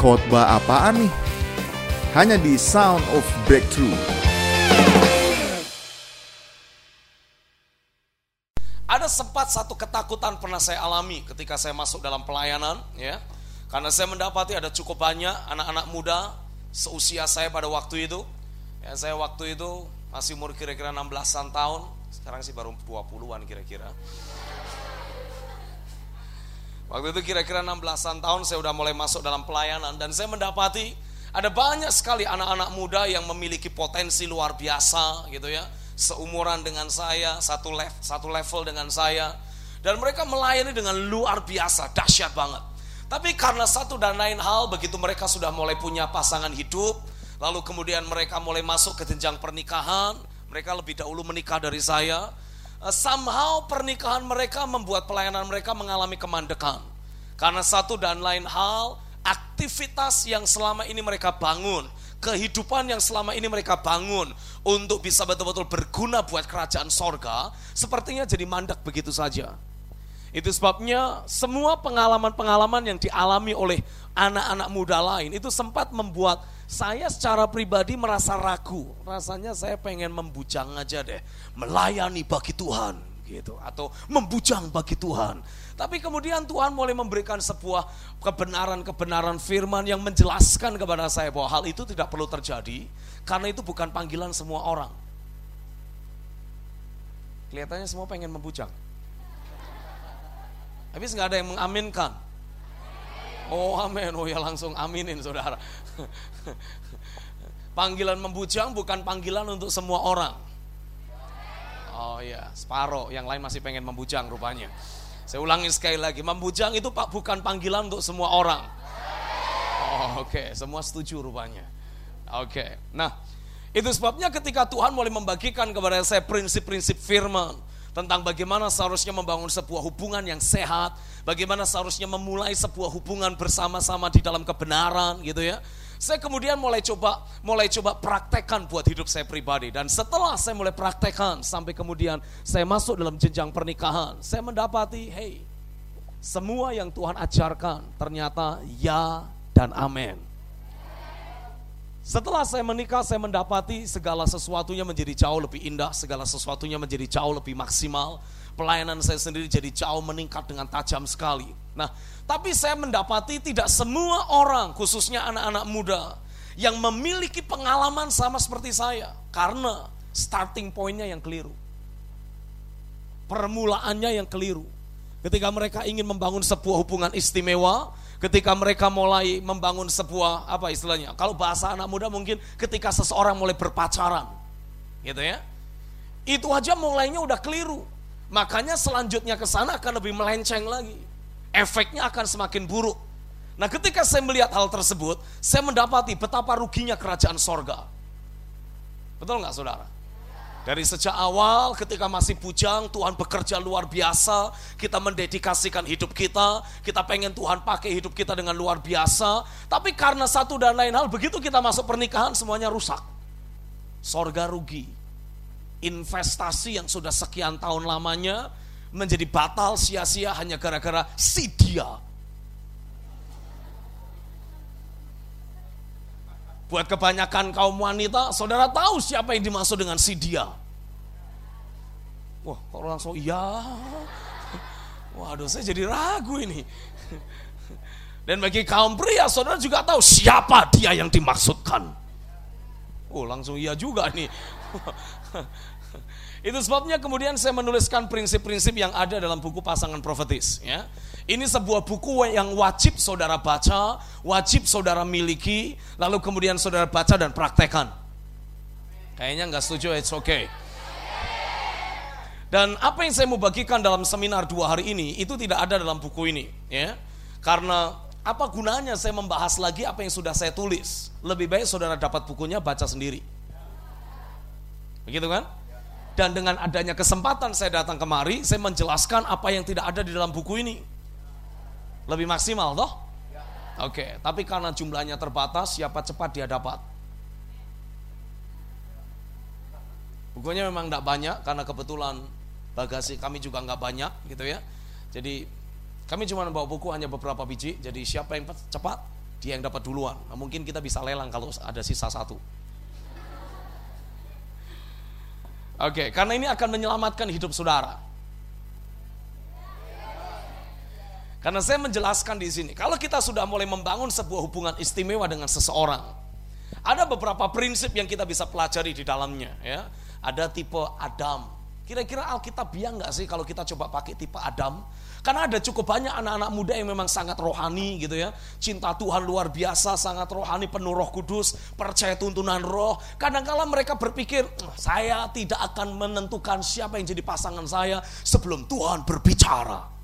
khotbah apaan nih? Hanya di Sound of Breakthrough. Ada sempat satu ketakutan pernah saya alami ketika saya masuk dalam pelayanan, ya. Karena saya mendapati ada cukup banyak anak-anak muda seusia saya pada waktu itu. Ya, saya waktu itu masih umur kira-kira 16-an tahun, sekarang sih baru 20-an kira-kira. Waktu itu kira-kira 16-an tahun saya udah mulai masuk dalam pelayanan dan saya mendapati ada banyak sekali anak-anak muda yang memiliki potensi luar biasa gitu ya. Seumuran dengan saya, satu level, satu level dengan saya. Dan mereka melayani dengan luar biasa, dahsyat banget. Tapi karena satu dan lain hal begitu mereka sudah mulai punya pasangan hidup, lalu kemudian mereka mulai masuk ke jenjang pernikahan, mereka lebih dahulu menikah dari saya. Eh, somehow pernikahan mereka membuat pelayanan mereka mengalami kemandekan. Karena satu dan lain hal, aktivitas yang selama ini mereka bangun, kehidupan yang selama ini mereka bangun untuk bisa betul-betul berguna buat kerajaan sorga, sepertinya jadi mandak begitu saja. Itu sebabnya semua pengalaman-pengalaman yang dialami oleh anak-anak muda lain itu sempat membuat saya secara pribadi merasa ragu. Rasanya saya pengen membujang aja deh, melayani bagi Tuhan gitu atau membujang bagi Tuhan. Tapi kemudian Tuhan mulai memberikan sebuah kebenaran-kebenaran firman yang menjelaskan kepada saya bahwa hal itu tidak perlu terjadi karena itu bukan panggilan semua orang. Kelihatannya semua pengen membujang. Tapi nggak ada yang mengaminkan. Oh amin, oh ya langsung aminin saudara. Panggilan membujang bukan panggilan untuk semua orang. Oh ya, separoh, yang lain masih pengen membujang rupanya. Saya ulangi sekali lagi, membujang itu pak bukan panggilan untuk semua orang. Oh, Oke, okay. semua setuju rupanya. Oke, okay. nah itu sebabnya ketika Tuhan mulai membagikan kepada saya prinsip-prinsip firman tentang bagaimana seharusnya membangun sebuah hubungan yang sehat, bagaimana seharusnya memulai sebuah hubungan bersama-sama di dalam kebenaran gitu ya. Saya kemudian mulai coba mulai coba praktekkan buat hidup saya pribadi dan setelah saya mulai praktekkan sampai kemudian saya masuk dalam jenjang pernikahan, saya mendapati hey, semua yang Tuhan ajarkan ternyata ya dan amin. Setelah saya menikah, saya mendapati segala sesuatunya menjadi jauh lebih indah, segala sesuatunya menjadi jauh lebih maksimal. Pelayanan saya sendiri jadi jauh meningkat dengan tajam sekali. Nah, tapi saya mendapati tidak semua orang, khususnya anak-anak muda, yang memiliki pengalaman sama seperti saya. Karena starting pointnya yang keliru. Permulaannya yang keliru. Ketika mereka ingin membangun sebuah hubungan istimewa, ketika mereka mulai membangun sebuah apa istilahnya kalau bahasa anak muda mungkin ketika seseorang mulai berpacaran gitu ya. Itu aja mulainya udah keliru. Makanya selanjutnya ke sana akan lebih melenceng lagi. Efeknya akan semakin buruk. Nah ketika saya melihat hal tersebut saya mendapati betapa ruginya kerajaan sorga. Betul nggak saudara dari sejak awal ketika masih bujang Tuhan bekerja luar biasa. Kita mendedikasikan hidup kita. Kita pengen Tuhan pakai hidup kita dengan luar biasa. Tapi karena satu dan lain hal Begitu kita masuk pernikahan semuanya rusak. Sorga rugi. Investasi yang sudah sekian tahun lamanya Menjadi batal sia-sia hanya gara-gara si dia Buat kebanyakan kaum wanita, saudara tahu siapa yang dimaksud dengan si dia. Wah, kok langsung iya. Waduh, saya jadi ragu ini. Dan bagi kaum pria, saudara juga tahu siapa dia yang dimaksudkan. Oh, langsung iya juga nih. Itu sebabnya kemudian saya menuliskan prinsip-prinsip yang ada dalam buku pasangan profetis. Ya. Ini sebuah buku yang wajib saudara baca, wajib saudara miliki, lalu kemudian saudara baca dan praktekkan. Kayaknya nggak setuju, it's okay. Dan apa yang saya mau bagikan dalam seminar dua hari ini itu tidak ada dalam buku ini, ya. Karena apa gunanya saya membahas lagi apa yang sudah saya tulis? Lebih baik saudara dapat bukunya baca sendiri. Begitu kan? Dan dengan adanya kesempatan saya datang kemari, saya menjelaskan apa yang tidak ada di dalam buku ini. Lebih maksimal toh? Oke, okay. tapi karena jumlahnya terbatas, siapa cepat dia dapat. Bukunya memang tidak banyak karena kebetulan bagasi kami juga nggak banyak gitu ya. Jadi kami cuma bawa buku hanya beberapa biji. Jadi siapa yang cepat Dia yang dapat duluan. Nah, mungkin kita bisa lelang kalau ada sisa satu. Oke, karena ini akan menyelamatkan hidup saudara. Karena saya menjelaskan di sini, kalau kita sudah mulai membangun sebuah hubungan istimewa dengan seseorang, ada beberapa prinsip yang kita bisa pelajari di dalamnya. Ya, ada tipe Adam. Kira-kira Alkitabiah nggak sih kalau kita coba pakai tipe Adam? Karena ada cukup banyak anak-anak muda yang memang sangat rohani gitu ya. Cinta Tuhan luar biasa, sangat rohani, penuh roh kudus, percaya tuntunan roh. Kadang-kala mereka berpikir, saya tidak akan menentukan siapa yang jadi pasangan saya sebelum Tuhan berbicara.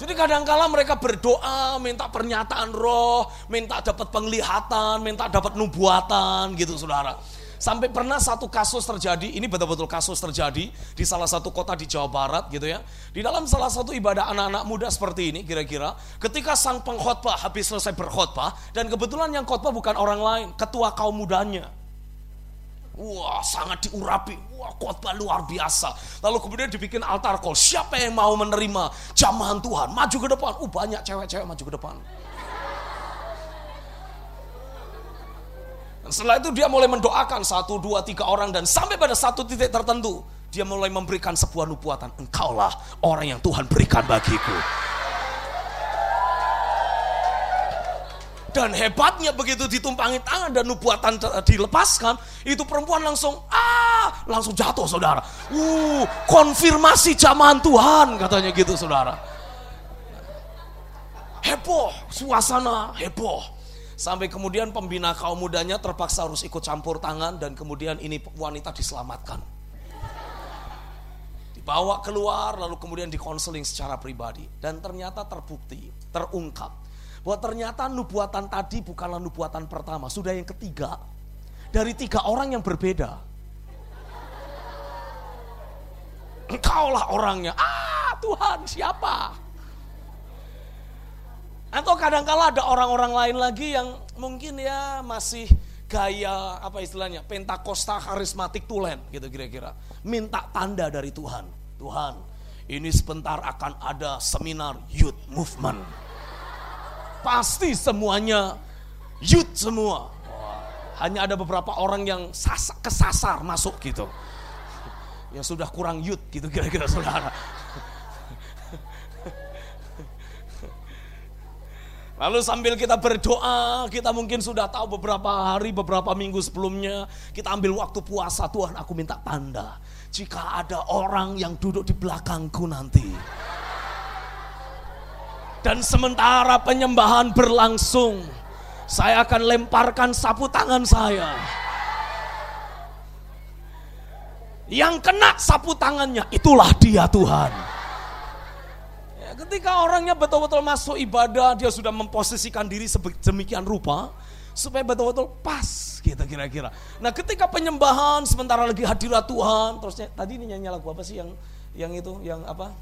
Jadi kadang-kala mereka berdoa, minta pernyataan roh, minta dapat penglihatan, minta dapat nubuatan gitu saudara. Sampai pernah satu kasus terjadi, ini betul-betul kasus terjadi di salah satu kota di Jawa Barat gitu ya. Di dalam salah satu ibadah anak-anak muda seperti ini kira-kira, ketika sang pengkhotbah habis selesai berkhotbah dan kebetulan yang khotbah bukan orang lain, ketua kaum mudanya. Wah sangat diurapi, wah khotbah luar biasa. Lalu kemudian dibikin altar call, siapa yang mau menerima jamahan Tuhan, maju ke depan. Uh banyak cewek-cewek maju ke depan. Dan setelah itu dia mulai mendoakan satu, dua, tiga orang dan sampai pada satu titik tertentu dia mulai memberikan sebuah nubuatan. Engkaulah orang yang Tuhan berikan bagiku. Dan hebatnya begitu ditumpangi tangan dan nubuatan dilepaskan, itu perempuan langsung ah, langsung jatuh saudara. Uh, konfirmasi zaman Tuhan katanya gitu saudara. Heboh, suasana heboh. Sampai kemudian pembina kaum mudanya terpaksa harus ikut campur tangan dan kemudian ini wanita diselamatkan. Dibawa keluar lalu kemudian dikonseling secara pribadi. Dan ternyata terbukti, terungkap. Bahwa ternyata nubuatan tadi bukanlah nubuatan pertama, sudah yang ketiga. Dari tiga orang yang berbeda. Engkaulah orangnya. Ah Tuhan siapa? Atau kadang-kala ada orang-orang lain lagi yang mungkin ya masih gaya apa istilahnya pentakosta karismatik tulen gitu kira-kira. Minta tanda dari Tuhan. Tuhan, ini sebentar akan ada seminar youth movement. Pasti semuanya youth semua. Hanya ada beberapa orang yang kesasar masuk gitu. Yang sudah kurang youth gitu kira-kira saudara. Lalu sambil kita berdoa, kita mungkin sudah tahu beberapa hari, beberapa minggu sebelumnya, kita ambil waktu puasa, Tuhan aku minta tanda. Jika ada orang yang duduk di belakangku nanti. Dan sementara penyembahan berlangsung, saya akan lemparkan sapu tangan saya. Yang kena sapu tangannya, itulah dia Tuhan. Ketika orangnya betul-betul masuk ibadah, dia sudah memposisikan diri sedemikian rupa supaya betul-betul pas kita kira-kira. Nah, ketika penyembahan sementara lagi hadirat Tuhan, terusnya tadi ini nyanyi lagu apa sih yang yang itu, yang apa?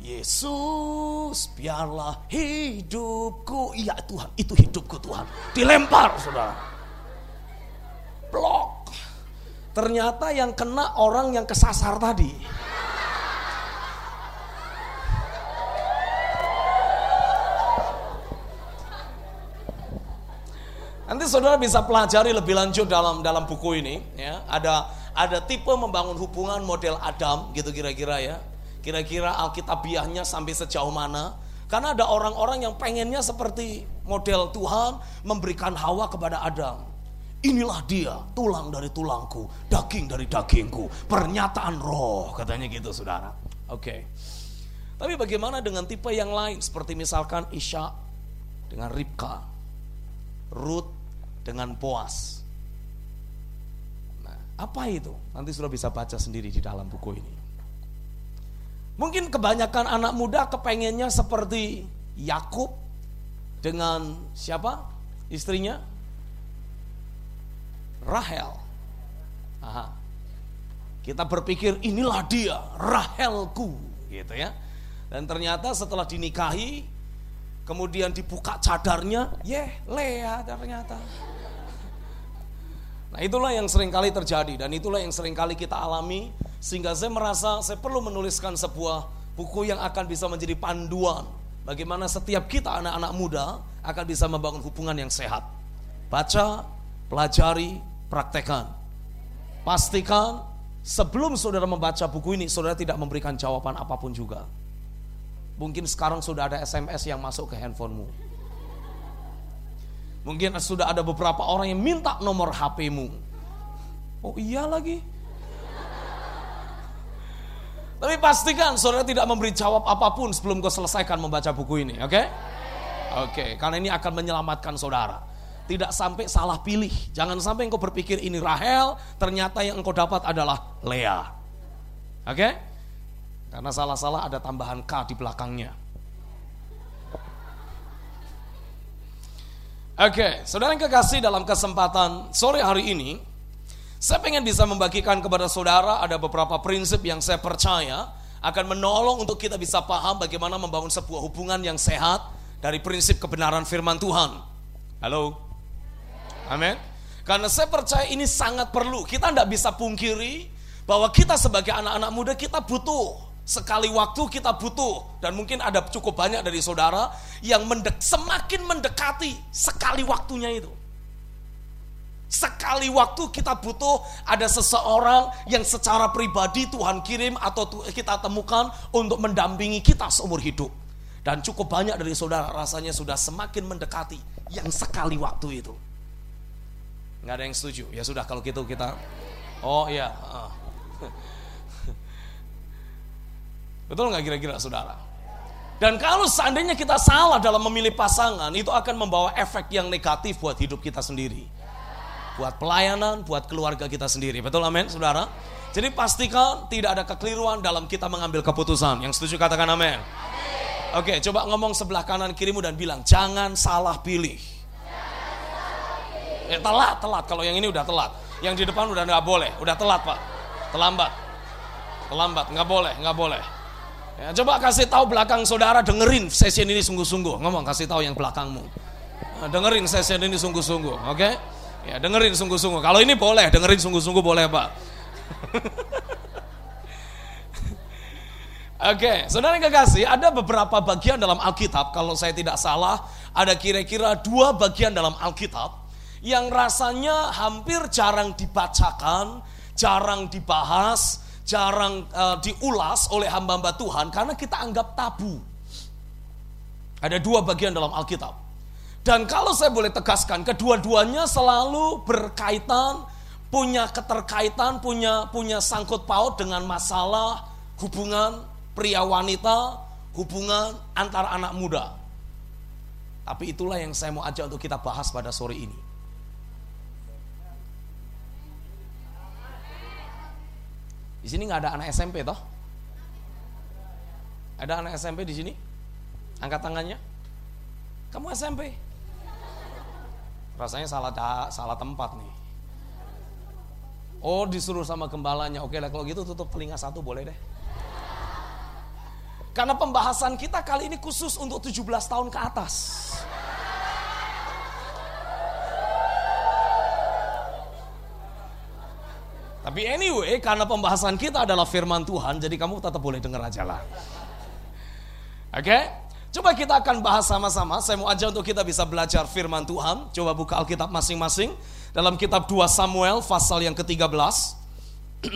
Yesus, biarlah hidupku. Iya Tuhan, itu hidupku Tuhan. Dilempar, saudara. Blok. Ternyata yang kena orang yang kesasar tadi. Nanti saudara bisa pelajari lebih lanjut dalam dalam buku ini ya. Ada ada tipe membangun hubungan model Adam gitu kira-kira ya. Kira-kira alkitabiahnya sampai sejauh mana? Karena ada orang-orang yang pengennya seperti model Tuhan memberikan Hawa kepada Adam. Inilah dia, tulang dari tulangku, daging dari dagingku, pernyataan roh, katanya gitu saudara. Oke. Okay. Tapi bagaimana dengan tipe yang lain, seperti misalkan Isya dengan Ribka, Ruth dengan puas. Nah, apa itu? Nanti sudah bisa baca sendiri di dalam buku ini. Mungkin kebanyakan anak muda kepengennya seperti Yakub dengan siapa? Istrinya? Rahel. Aha. Kita berpikir inilah dia, Rahelku, gitu ya. Dan ternyata setelah dinikahi, kemudian dibuka cadarnya, yeh, Lea ternyata. Nah itulah yang sering kali terjadi dan itulah yang sering kali kita alami sehingga saya merasa saya perlu menuliskan sebuah Buku yang akan bisa menjadi panduan bagaimana setiap kita anak-anak muda akan bisa membangun hubungan yang sehat. Baca, pelajari, praktekkan. Pastikan sebelum saudara membaca buku ini, saudara tidak memberikan jawaban apa pun juga. Mungkin sekarang sudah ada SMS yang masuk ke handphonemu. Mungkin sudah ada beberapa orang yang minta nomor HP-mu. Oh iya lagi. Tapi pastikan saudara tidak memberi jawab apa pun sebelum kau selesaikan membaca buku ini, oke? Okay? Oke, okay, karena ini akan menyelamatkan saudara. Tidak sampai salah pilih. Jangan sampai engkau berpikir ini Rahel, ternyata yang engkau dapat adalah Lea. Oke? Okay? Karena salah-salah ada tambahan K di belakangnya. Oke, okay, saudara yang kekasih dalam kesempatan sore hari ini, saya pengen bisa membagikan kepada saudara ada beberapa prinsip yang saya percaya akan menolong untuk kita bisa paham bagaimana membangun sebuah hubungan yang sehat dari prinsip kebenaran firman Tuhan. Halo? Amin. Karena saya percaya ini sangat perlu. Kita tidak bisa pungkiri bahwa kita sebagai anak-anak muda kita butuh sekali waktu kita butuh dan mungkin ada cukup banyak dari saudara yang mendek, semakin mendekati sekali waktunya itu. Sekali waktu kita butuh ada seseorang yang secara pribadi Tuhan kirim atau kita temukan untuk mendampingi kita seumur hidup. Dan cukup banyak dari saudara rasanya sudah semakin mendekati yang sekali waktu itu. Nggak ada yang setuju. Ya sudah kalau gitu kita. Oh iya. Betul nggak kira-kira saudara? Dan kalau seandainya kita salah dalam memilih pasangan, itu akan membawa efek yang negatif buat hidup kita sendiri buat pelayanan, buat keluarga kita sendiri. Betul amin, saudara? Jadi pastikan tidak ada kekeliruan dalam kita mengambil keputusan. Yang setuju katakan amin. Oke, coba ngomong sebelah kanan kirimu dan bilang, jangan salah pilih. Eh, telat, telat. Kalau yang ini udah telat. Yang di depan udah nggak boleh. Udah telat, Pak. Terlambat. Terlambat. Nggak boleh, nggak boleh. Ya, coba kasih tahu belakang saudara dengerin sesi ini sungguh-sungguh. Ngomong kasih tahu yang belakangmu. Dengerin sesi ini sungguh-sungguh, oke? Okay? Ya, dengerin sungguh-sungguh. Kalau ini boleh, dengerin sungguh-sungguh boleh, Pak. Oke, okay, saudara yang kekasih, ada beberapa bagian dalam Alkitab, kalau saya tidak salah, ada kira-kira dua bagian dalam Alkitab yang rasanya hampir jarang dibacakan, jarang dibahas, jarang uh, diulas oleh hamba-hamba Tuhan karena kita anggap tabu. Ada dua bagian dalam Alkitab. Dan kalau saya boleh tegaskan, kedua-duanya selalu berkaitan, punya keterkaitan, punya punya sangkut paut dengan masalah hubungan pria wanita, hubungan antar anak muda. Tapi itulah yang saya mau ajak untuk kita bahas pada sore ini. Di sini nggak ada anak SMP toh? Ada anak SMP di sini? Angkat tangannya. Kamu SMP? Rasanya salah salah tempat nih. Oh disuruh sama gembalanya. Oke lah kalau gitu tutup telinga satu boleh deh. Karena pembahasan kita kali ini khusus untuk 17 tahun ke atas. Tapi anyway, karena pembahasan kita adalah firman Tuhan, jadi kamu tetap boleh dengar aja lah. Oke? Okay? Coba kita akan bahas sama-sama. Saya mau aja untuk kita bisa belajar firman Tuhan. Coba buka Alkitab masing-masing. Dalam kitab 2 Samuel pasal yang ke-13.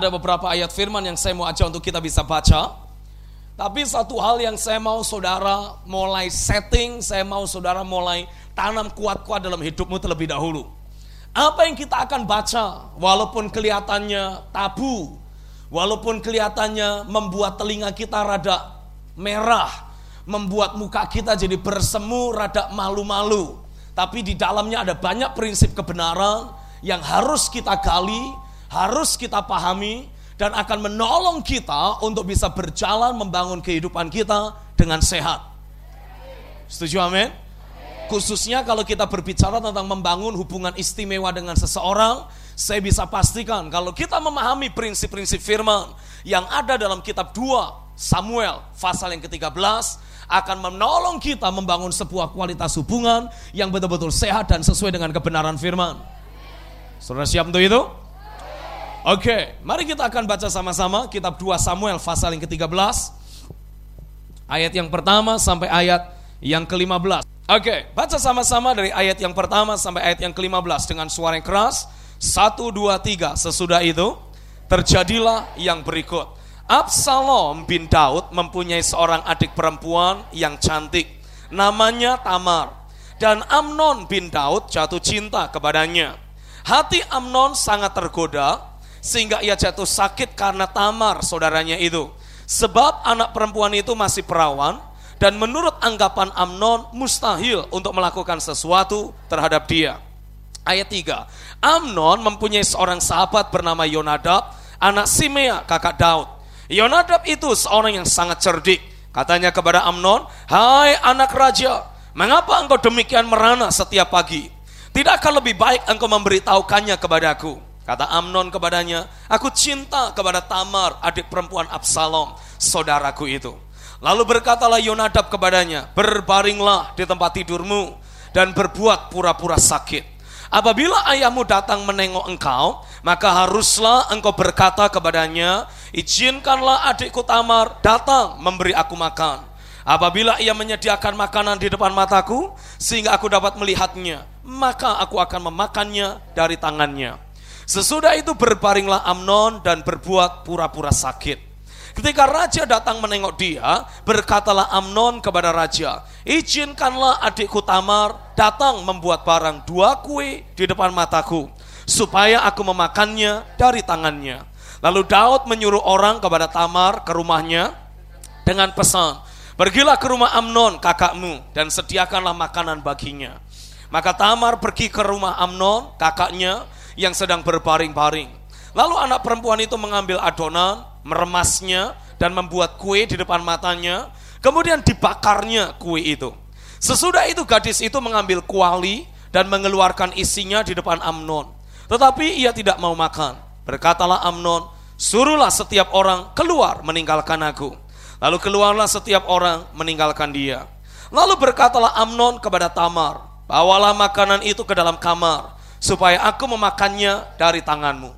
Ada beberapa ayat firman yang saya mau aja untuk kita bisa baca. Tapi satu hal yang saya mau saudara mulai setting, saya mau saudara mulai tanam kuat-kuat dalam hidupmu terlebih dahulu. Apa yang kita akan baca, walaupun kelihatannya tabu, walaupun kelihatannya membuat telinga kita rada merah, membuat muka kita jadi bersemu, rada malu-malu. Tapi di dalamnya ada banyak prinsip kebenaran yang harus kita gali, harus kita pahami, dan akan menolong kita untuk bisa berjalan membangun kehidupan kita dengan sehat. Setuju amin? Khususnya kalau kita berbicara tentang membangun hubungan istimewa dengan seseorang, saya bisa pastikan kalau kita memahami prinsip-prinsip firman yang ada dalam kitab 2 Samuel pasal yang ke-13 akan menolong kita membangun sebuah kualitas hubungan yang betul-betul sehat dan sesuai dengan kebenaran firman. Saudara siap untuk itu? Oke, mari kita akan baca sama-sama kitab 2 Samuel pasal yang ke-13. Ayat yang pertama sampai ayat yang ke-15. Oke, baca sama-sama dari ayat yang pertama sampai ayat yang ke-15 dengan suara yang keras. Satu, dua, tiga. Sesudah itu, terjadilah yang berikut. Absalom bin Daud mempunyai seorang adik perempuan yang cantik. Namanya Tamar. Dan Amnon bin Daud jatuh cinta kepadanya. Hati Amnon sangat tergoda sehingga ia jatuh sakit karena Tamar saudaranya itu. Sebab anak perempuan itu masih perawan dan menurut anggapan Amnon mustahil untuk melakukan sesuatu terhadap dia. Ayat 3. Amnon mempunyai seorang sahabat bernama Yonadab, anak Simea, kakak Daud. Yonadab itu seorang yang sangat cerdik. Katanya kepada Amnon, "Hai anak raja, mengapa engkau demikian merana setiap pagi? Tidakkah lebih baik engkau memberitahukannya kepadaku?" Kata Amnon kepadanya, "Aku cinta kepada Tamar, adik perempuan Absalom, saudaraku itu." Lalu berkatalah Yonadab kepadanya, "Berbaringlah di tempat tidurmu dan berbuat pura-pura sakit." Apabila ayahmu datang menengok engkau, maka haruslah engkau berkata kepadanya, izinkanlah adikku Tamar datang memberi aku makan. Apabila ia menyediakan makanan di depan mataku, sehingga aku dapat melihatnya, maka aku akan memakannya dari tangannya. Sesudah itu berbaringlah Amnon dan berbuat pura-pura sakit. Ketika raja datang menengok dia, berkatalah Amnon kepada raja, izinkanlah adikku Tamar datang membuat barang dua kue di depan mataku, supaya aku memakannya dari tangannya. Lalu Daud menyuruh orang kepada Tamar ke rumahnya dengan pesan, pergilah ke rumah Amnon kakakmu dan sediakanlah makanan baginya. Maka Tamar pergi ke rumah Amnon kakaknya yang sedang berbaring-baring. Lalu anak perempuan itu mengambil adonan, meremasnya, dan membuat kue di depan matanya. Kemudian dibakarnya kue itu. Sesudah itu gadis itu mengambil kuali dan mengeluarkan isinya di depan Amnon. Tetapi ia tidak mau makan. Berkatalah Amnon, suruhlah setiap orang keluar meninggalkan aku. Lalu keluarlah setiap orang meninggalkan dia. Lalu berkatalah Amnon kepada Tamar, bawalah makanan itu ke dalam kamar, supaya aku memakannya dari tanganmu.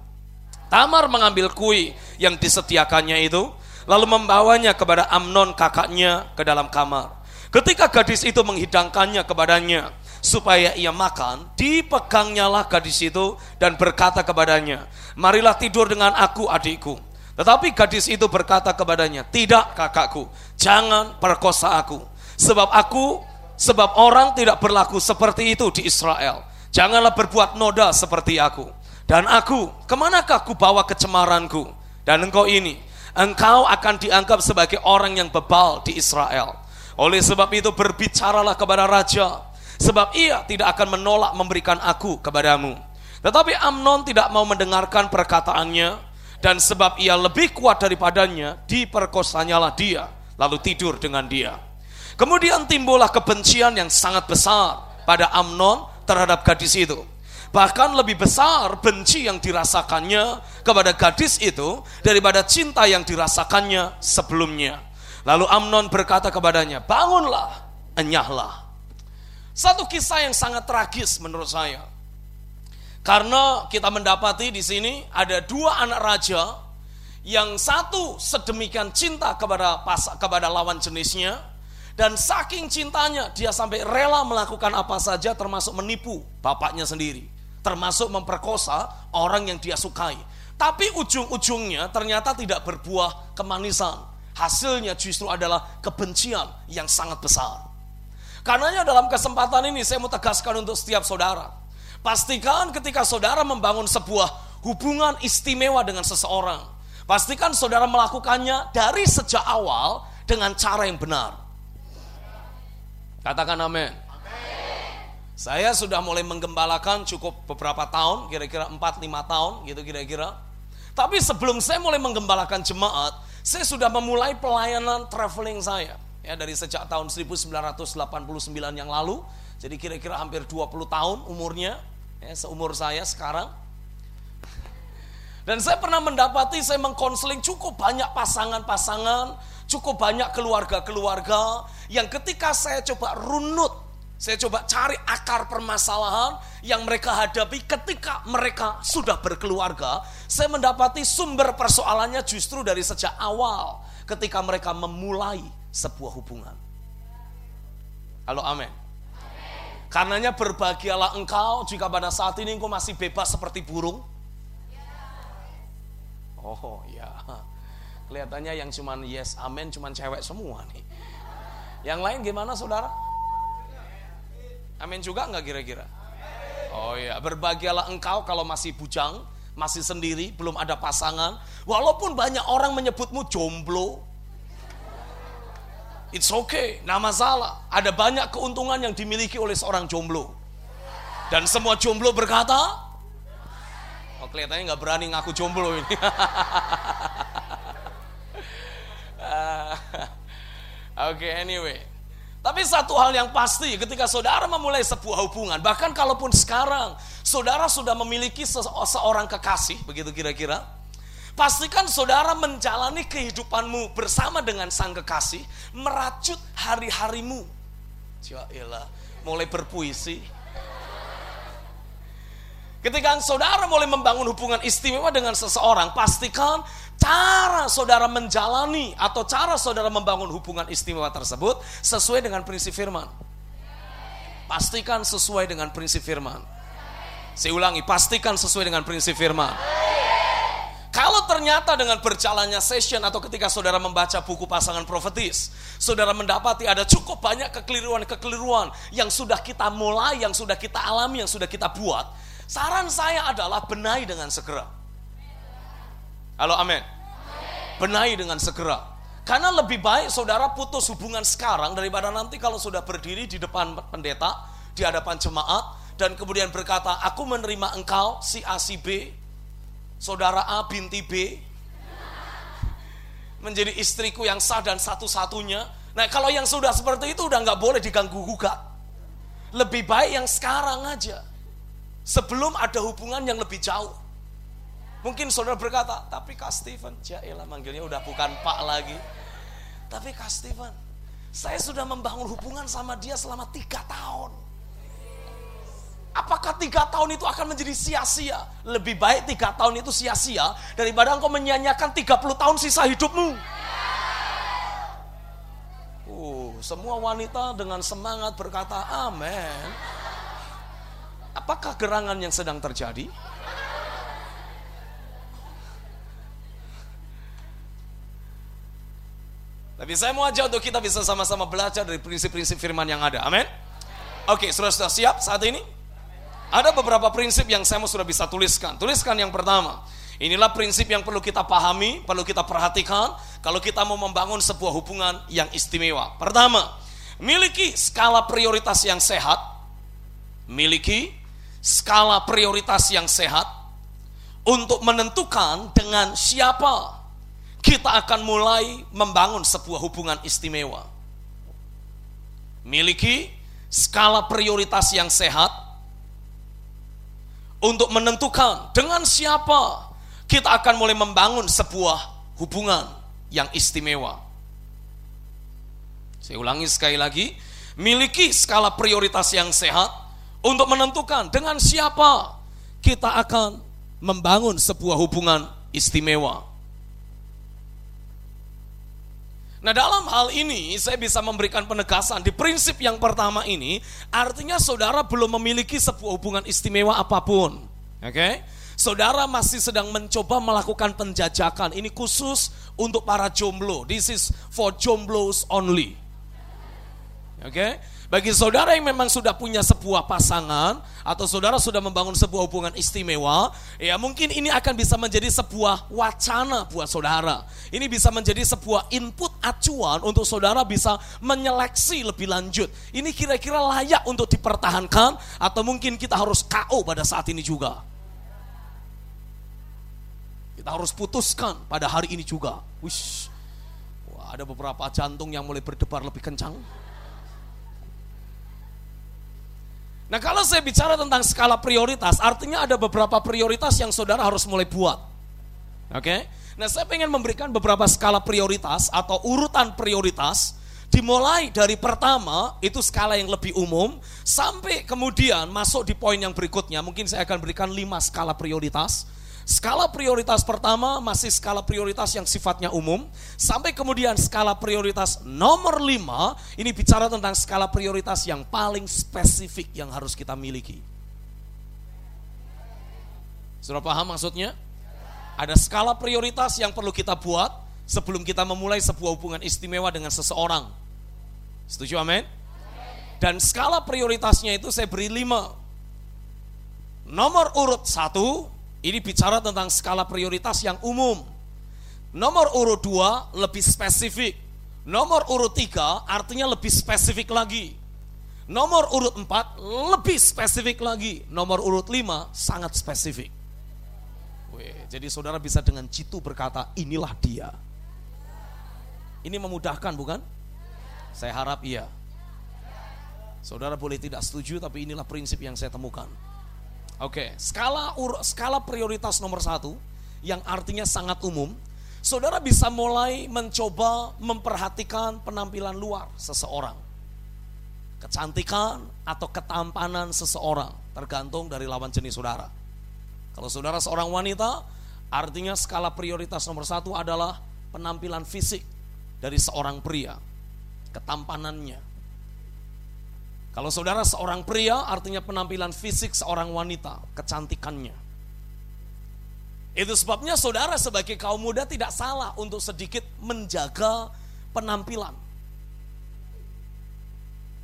Tamar mengambil kue yang disediakannya itu, lalu membawanya kepada Amnon kakaknya ke dalam kamar. Ketika gadis itu menghidangkannya kepadanya supaya ia makan, dipegangnyalah gadis itu dan berkata kepadanya, marilah tidur dengan aku adikku. Tetapi gadis itu berkata kepadanya, tidak kakakku, jangan perkosa aku. Sebab aku, sebab orang tidak berlaku seperti itu di Israel. Janganlah berbuat noda seperti aku. Dan aku, ke manakah aku bawa kecemaranku? Dan engkau ini, engkau akan dianggap sebagai orang yang bebal di Israel. Oleh sebab itu berbicaralah kepada raja, sebab ia tidak akan menolak memberikan aku kepadamu. Tetapi Amnon tidak mau mendengarkan perkataannya, dan sebab ia lebih kuat daripadanya, diperkosanyalah dia, lalu tidur dengan dia. Kemudian timbullah kebencian yang sangat besar pada Amnon terhadap gadis itu. Bahkan lebih besar benci yang dirasakannya kepada gadis itu daripada cinta yang dirasakannya sebelumnya. Lalu Amnon berkata kepadanya, bangunlah, enyahlah. Satu kisah yang sangat tragis menurut saya. Karena kita mendapati di sini ada dua anak raja yang satu sedemikian cinta kepada pas, kepada lawan jenisnya dan saking cintanya dia sampai rela melakukan apa saja termasuk menipu bapaknya sendiri termasuk memperkosa orang yang dia sukai. Tapi ujung-ujungnya ternyata tidak berbuah kemanisan. Hasilnya justru adalah kebencian yang sangat besar. Karenanya dalam kesempatan ini saya mau tegaskan untuk setiap saudara. Pastikan ketika saudara membangun sebuah hubungan istimewa dengan seseorang. Pastikan saudara melakukannya dari sejak awal dengan cara yang benar. Katakan amin. Saya sudah mulai menggembalakan cukup beberapa tahun, kira-kira 4-5 tahun gitu kira-kira. Tapi sebelum saya mulai menggembalakan jemaat, saya sudah memulai pelayanan traveling saya. Ya dari sejak tahun 1989 yang lalu, jadi kira-kira hampir 20 tahun umurnya, ya, seumur saya sekarang. Dan saya pernah mendapati, saya mengkonseling cukup banyak pasangan-pasangan, cukup banyak keluarga-keluarga, yang ketika saya coba runut Saya coba cari akar permasalahan yang mereka hadapi ketika mereka sudah berkeluarga. Saya mendapati sumber persoalannya justru dari sejak awal ketika mereka memulai sebuah hubungan. Halo amin. Karenanya berbahagialah engkau jika pada saat ini engkau masih bebas seperti burung. Oh ya, kelihatannya yang cuman yes amin cuman cewek semua nih. Yang lain gimana saudara? Amin juga nggak kira-kira? Oh ya, berbahagialah engkau kalau masih bujang, masih sendiri, belum ada pasangan. Walaupun banyak orang menyebutmu jomblo. It's okay, nama masalah. Ada banyak keuntungan yang dimiliki oleh seorang jomblo. Dan semua jomblo berkata, oh kelihatannya nggak berani ngaku jomblo ini. Oke, okay, anyway. Tapi satu hal yang pasti ketika saudara memulai sebuah hubungan, bahkan kalaupun sekarang saudara sudah memiliki seorang kekasih, begitu kira-kira, pastikan saudara menjalani kehidupanmu bersama dengan sang kekasih, meracut hari-harimu. Ya mulai berpuisi. Ketika saudara mulai membangun hubungan istimewa dengan seseorang, pastikan cara saudara menjalani atau cara saudara membangun hubungan istimewa tersebut sesuai dengan prinsip firman. Pastikan sesuai dengan prinsip firman. Saya ulangi, pastikan sesuai dengan prinsip firman. Kalau ternyata dengan berjalannya session atau ketika saudara membaca buku pasangan profetis, saudara mendapati ada cukup banyak kekeliruan-kekeliruan yang sudah kita mulai, yang sudah kita alami, yang sudah kita buat. Saran saya adalah benahi dengan segera. Halo amin. Benahi dengan segera. Karena lebih baik saudara putus hubungan sekarang daripada nanti kalau sudah berdiri di depan pendeta, di hadapan jemaat, dan kemudian berkata, aku menerima engkau si A si B, saudara A binti B, menjadi istriku yang sah dan satu-satunya. Nah kalau yang sudah seperti itu udah nggak boleh diganggu gugat. Lebih baik yang sekarang aja. Sebelum ada hubungan yang lebih jauh. Mungkin saudara berkata, tapi Kak Steven, ya elah manggilnya udah bukan Pak lagi. Tapi Kak Steven, saya sudah membangun hubungan sama dia selama tiga tahun. Apakah tiga tahun itu akan menjadi sia-sia? Lebih baik tiga tahun itu sia-sia daripada engkau menyanyiakan 30 tahun sisa hidupmu. Uh, semua wanita dengan semangat berkata amin. Apakah gerangan yang sedang terjadi? Tapi saya mau ajak untuk kita bisa sama-sama belajar dari prinsip-prinsip firman yang ada. Amin. Oke, sudah sudah siap saat ini? Ada beberapa prinsip yang saya sudah bisa tuliskan. Tuliskan yang pertama. Inilah prinsip yang perlu kita pahami, perlu kita perhatikan kalau kita mau membangun sebuah hubungan yang istimewa. Pertama, miliki skala prioritas yang sehat. Miliki skala prioritas yang sehat untuk menentukan dengan siapa kita akan mulai membangun sebuah hubungan istimewa. Miliki skala prioritas yang sehat untuk menentukan dengan siapa kita akan mulai membangun sebuah hubungan yang istimewa. Saya ulangi sekali lagi, miliki skala prioritas yang sehat untuk menentukan dengan siapa kita akan membangun sebuah hubungan istimewa. Nah dalam hal ini saya bisa memberikan penegasan di prinsip yang pertama ini artinya saudara belum memiliki sebuah hubungan istimewa apa pun. Oke? Okay? Saudara masih sedang mencoba melakukan penjajakan. Ini khusus untuk para jomblo. This is for jomblos only. Oke? Okay? Bagi saudara yang memang sudah punya sebuah pasangan atau saudara sudah membangun sebuah hubungan istimewa, ya mungkin ini akan bisa menjadi sebuah wacana buat saudara. Ini bisa menjadi sebuah input acuan untuk saudara bisa menyeleksi lebih lanjut. Ini kira-kira layak untuk dipertahankan atau mungkin kita harus KO pada saat ini juga. Kita harus putuskan pada hari ini juga. Wish. Wah, ada beberapa jantung yang mulai berdebar lebih kencang. Nah kalau saya bicara tentang skala prioritas, artinya ada beberapa prioritas yang saudara harus mulai buat. Oke? Okay? Nah saya ingin memberikan beberapa skala prioritas atau urutan prioritas Dimulai dari pertama, itu skala yang lebih umum, sampai kemudian masuk di poin yang berikutnya. Mungkin saya akan berikan lima skala prioritas. Skala prioritas pertama masih skala prioritas yang sifatnya umum, sampai kemudian skala prioritas nomor lima, ini bicara tentang skala prioritas yang paling spesifik yang harus kita miliki. Sudah paham maksudnya? Ada skala prioritas yang perlu kita buat sebelum kita memulai sebuah hubungan istimewa dengan seseorang. Setuju amin? Dan skala prioritasnya itu saya beri lima. Nomor urut satu, ini bicara tentang skala prioritas yang umum. Nomor urut dua lebih spesifik. Nomor urut tiga artinya lebih spesifik lagi. Nomor urut empat lebih spesifik lagi. Nomor urut lima sangat spesifik. Wih, jadi saudara bisa dengan jitu berkata inilah dia. Ini memudahkan bukan? Saya harap iya. Saudara boleh tidak setuju tapi inilah prinsip yang saya temukan. Oke, skala ur, skala prioritas nomor satu yang artinya sangat umum. Saudara bisa mulai mencoba memperhatikan penampilan luar seseorang. Kecantikan atau ketampanan seseorang tergantung dari lawan jenis saudara. Kalau saudara seorang wanita, artinya skala prioritas nomor satu adalah penampilan fisik dari seorang pria, ketampanannya, kalau saudara seorang pria, artinya penampilan fisik seorang wanita, kecantikannya. Itu sebabnya saudara sebagai kaum muda tidak salah untuk sedikit menjaga penampilan.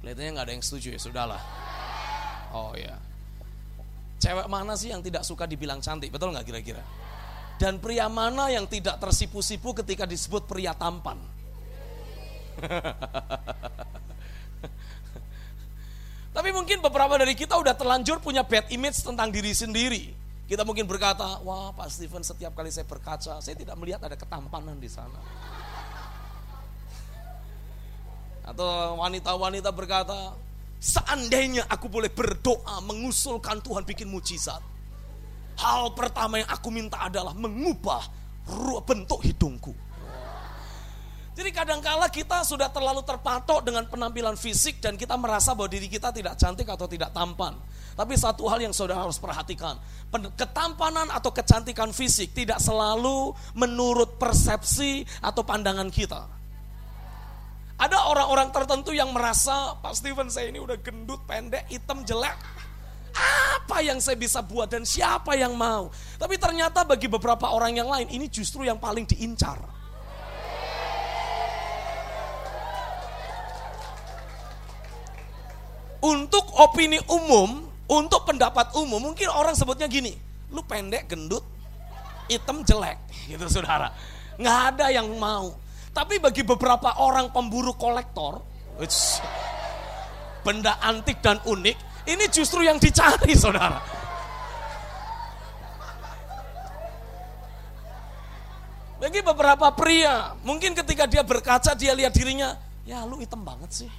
Kelihatannya nggak ada yang setuju ya, sudahlah. Oh ya. Cewek mana sih yang tidak suka dibilang cantik, betul nggak kira-kira? Dan pria mana yang tidak tersipu-sipu ketika disebut pria tampan? Tapi mungkin beberapa dari kita udah terlanjur punya bad image tentang diri sendiri. Kita mungkin berkata, wah Pak Steven setiap kali saya berkaca, saya tidak melihat ada ketampanan di sana. Atau wanita-wanita berkata, seandainya aku boleh berdoa mengusulkan Tuhan bikin mujizat. Hal pertama yang aku minta adalah mengubah bentuk hidungku. Jadi kadangkala kita sudah terlalu terpatok dengan penampilan fisik dan kita merasa bahwa diri kita tidak cantik atau tidak tampan. Tapi satu hal yang saudara harus perhatikan, ketampanan atau kecantikan fisik tidak selalu menurut persepsi atau pandangan kita. Ada orang-orang tertentu yang merasa, Pak Steven saya ini udah gendut, pendek, hitam, jelek. Apa yang saya bisa buat dan siapa yang mau? Tapi ternyata bagi beberapa orang yang lain ini justru yang paling diincar. Untuk opini umum, untuk pendapat umum, mungkin orang sebutnya gini, lu pendek, gendut, hitam, jelek, gitu saudara. Nggak ada yang mau. Tapi bagi beberapa orang pemburu kolektor, benda antik dan unik, ini justru yang dicari saudara. Bagi beberapa pria, mungkin ketika dia berkaca, dia lihat dirinya, ya lu hitam banget sih.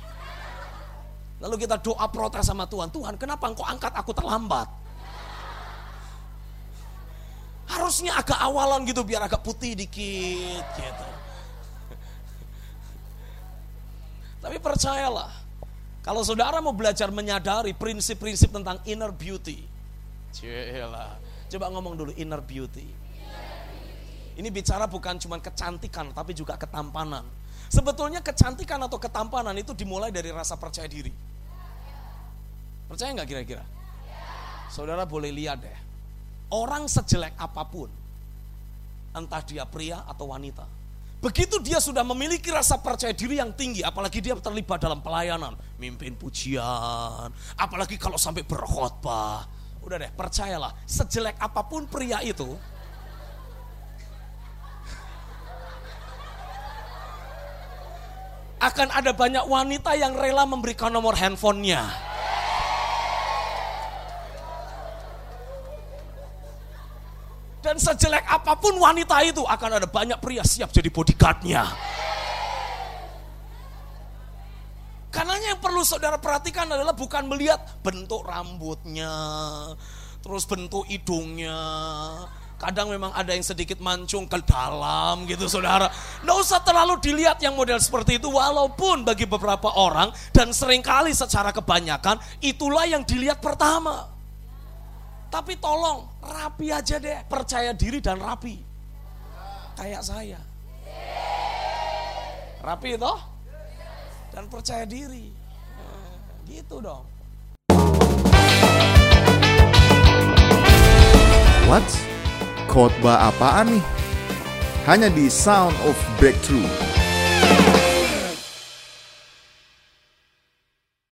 Lalu kita doa protes sama Tuhan. Tuhan kenapa engkau angkat aku terlambat? Harusnya agak awalan gitu biar agak putih dikit gitu. Tapi percayalah, kalau saudara mau belajar menyadari prinsip-prinsip tentang inner beauty. Cielah. Coba ngomong dulu inner beauty. Ini bicara bukan cuma kecantikan tapi juga ketampanan. Sebetulnya kecantikan atau ketampanan itu dimulai dari rasa percaya diri. Percaya nggak kira-kira? Saudara boleh lihat deh. Orang sejelek apa pun, entah dia pria atau wanita, begitu dia sudah memiliki rasa percaya diri yang tinggi, apalagi dia terlibat dalam pelayanan, mimpin pujian, apalagi kalau sampai berkhotbah, udah deh percayalah, sejelek apa pun pria itu, akan ada banyak wanita yang rela memberikan nomor handphonenya. Dan sejelek apa pun wanita itu akan ada banyak pria siap jadi bodyguardnya. Karena yang perlu saudara perhatikan adalah bukan melihat bentuk rambutnya, terus bentuk hidungnya, Kadang memang ada yang sedikit mancung ke dalam gitu saudara. Nggak usah terlalu dilihat yang model seperti itu. Walaupun bagi beberapa orang dan sering kali secara kebanyakan itulah yang dilihat pertama. Tapi tolong rapi aja deh. Percaya diri dan rapi. Kayak saya. Rapi toh? Dan percaya diri. Nah, gitu dong. What? Khotbah apaan nih? Hanya di Sound of Breakthrough.